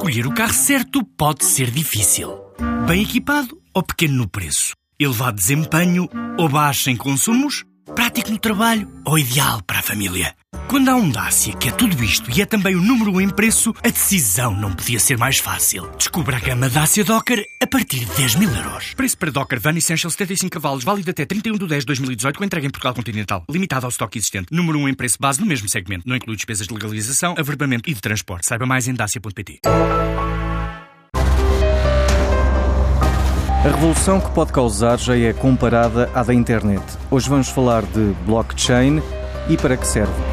Escolher o carro certo pode ser difícil. Bem equipado ou pequeno no preço? Elevado desempenho ou baixo em consumos? Prático no trabalho ou ideal para a família? Quando há um Dacia que é tudo isto e é também o número 1 em preço, a decisão não podia ser mais fácil. Descubra a gama Dacia Docker a partir de 10 mil euros. Preço para Docker Van Essential 75 cavalos, válido até 31 de 10 de 2018, com entrega em Portugal Continental. Limitado ao estoque existente. Número 1 em preço base no mesmo segmento. Não inclui despesas de legalização, averbamento e de transporte. Saiba mais em dacia.pt. A revolução que pode causar já é comparada à da internet. Hoje vamos falar de blockchain e para que serve.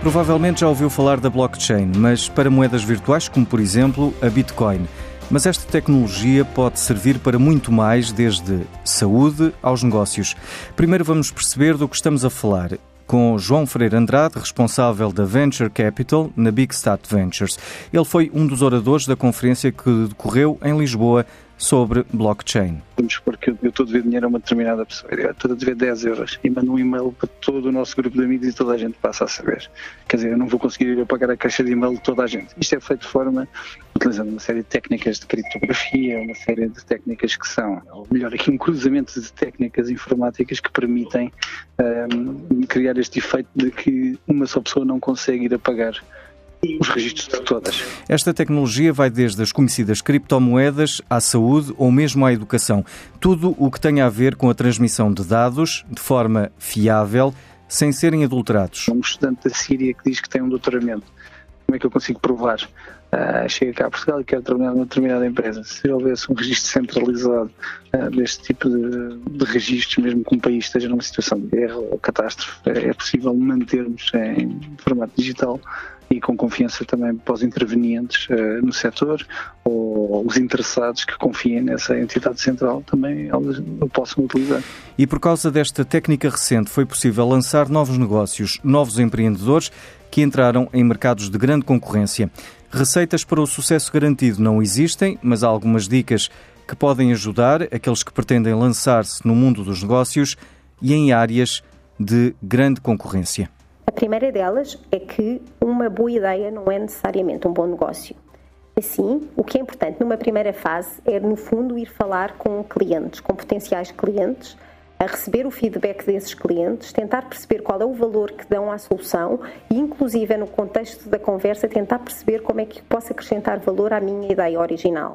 Provavelmente já ouviu falar da blockchain, mas para moedas virtuais, como por exemplo a Bitcoin. Mas esta tecnologia pode servir para muito mais, desde saúde aos negócios. Primeiro vamos perceber do que estamos a falar com João Freire Andrade, responsável da Venture Capital na Big Stat Ventures. Ele foi um dos oradores da conferência que decorreu em Lisboa sobre blockchain. Vamos supor que eu estou a dever dinheiro a uma determinada pessoa, eu estou a dever 10 euros e mando um e-mail para todo o nosso grupo de amigos e toda a gente passa a saber. Quer dizer, eu não vou conseguir ir a pagar a caixa de e-mail de toda a gente. Isto é feito de forma, utilizando uma série de técnicas de criptografia, uma série de técnicas que são, ou melhor, aqui um cruzamento de técnicas informáticas que permitem um, criar este efeito de que uma só pessoa não consegue ir a pagar os registros de todas. Esta tecnologia vai desde as conhecidas criptomoedas à saúde ou mesmo à educação. Tudo o que tem a ver com a transmissão de dados de forma fiável, sem serem adulterados. Um estudante da Síria que diz que tem um doutoramento. Como é que eu consigo provar? Uh, chega cá a Portugal e quer trabalhar numa determinada empresa. Se houvesse um registro centralizado uh, deste tipo de, de registros, mesmo que um país esteja numa situação de guerra ou catástrofe, é, é possível mantermos em formato digital e com confiança também para os intervenientes uh, no setor ou os interessados que confiem nessa entidade central também o possam utilizar. E por causa desta técnica recente foi possível lançar novos negócios, novos empreendedores que entraram em mercados de grande concorrência. Receitas para o sucesso garantido não existem, mas há algumas dicas que podem ajudar aqueles que pretendem lançar-se no mundo dos negócios e em áreas de grande concorrência. A primeira delas é que uma boa ideia não é necessariamente um bom negócio. Assim, o que é importante numa primeira fase é, no fundo, ir falar com clientes, com potenciais clientes, a receber o feedback desses clientes, tentar perceber qual é o valor que dão à solução e, inclusive, no contexto da conversa, tentar perceber como é que posso acrescentar valor à minha ideia original.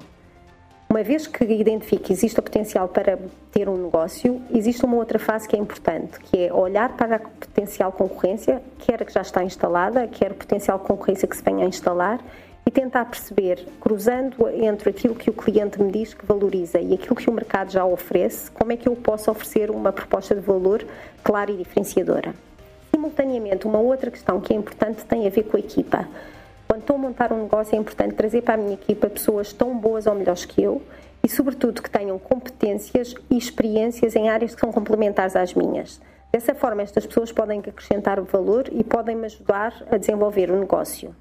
Uma vez que identifique que existe o potencial para ter um negócio, existe uma outra fase que é importante, que é olhar para a potencial concorrência, quer que já está instalada, quer potencial concorrência que se venha a instalar, e tentar perceber, cruzando entre aquilo que o cliente me diz que valoriza e aquilo que o mercado já oferece, como é que eu posso oferecer uma proposta de valor clara e diferenciadora. Simultaneamente, uma outra questão que é importante tem a ver com a equipa. Quando estou a montar um negócio, é importante trazer para a minha equipa pessoas tão boas ou melhores que eu e, sobretudo, que tenham competências e experiências em áreas que são complementares às minhas. Dessa forma, estas pessoas podem acrescentar valor e podem me ajudar a desenvolver o negócio.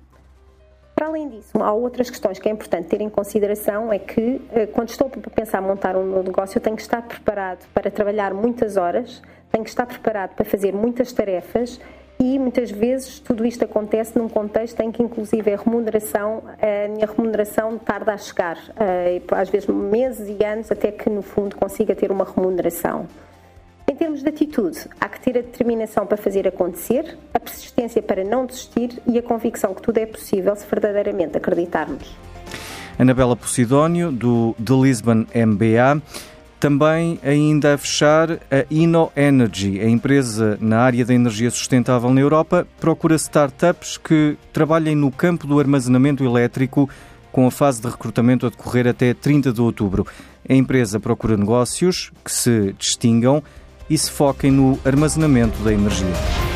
Para além disso, há outras questões que é importante ter em consideração, é que eh, quando estou a pensar montar um negócio, eu tenho que estar preparado para trabalhar muitas horas, tenho que estar preparado para fazer muitas tarefas e muitas vezes tudo isto acontece num contexto em que inclusive a remuneração, a minha remuneração tarda a chegar, eh, às vezes meses e anos até que no fundo consiga ter uma remuneração. Em termos de atitude, há que ter a determinação para fazer acontecer, a persistência para não desistir e a convicção que tudo é possível se verdadeiramente acreditarmos. Anabela Posidónio, do The Lisbon MBA. Também ainda a fechar a Inno Energy, a empresa na área da energia sustentável na Europa, procura startups que trabalhem no campo do armazenamento elétrico com a fase de recrutamento a decorrer até 30 de outubro. A empresa procura negócios que se distingam e se foquem no armazenamento da energia.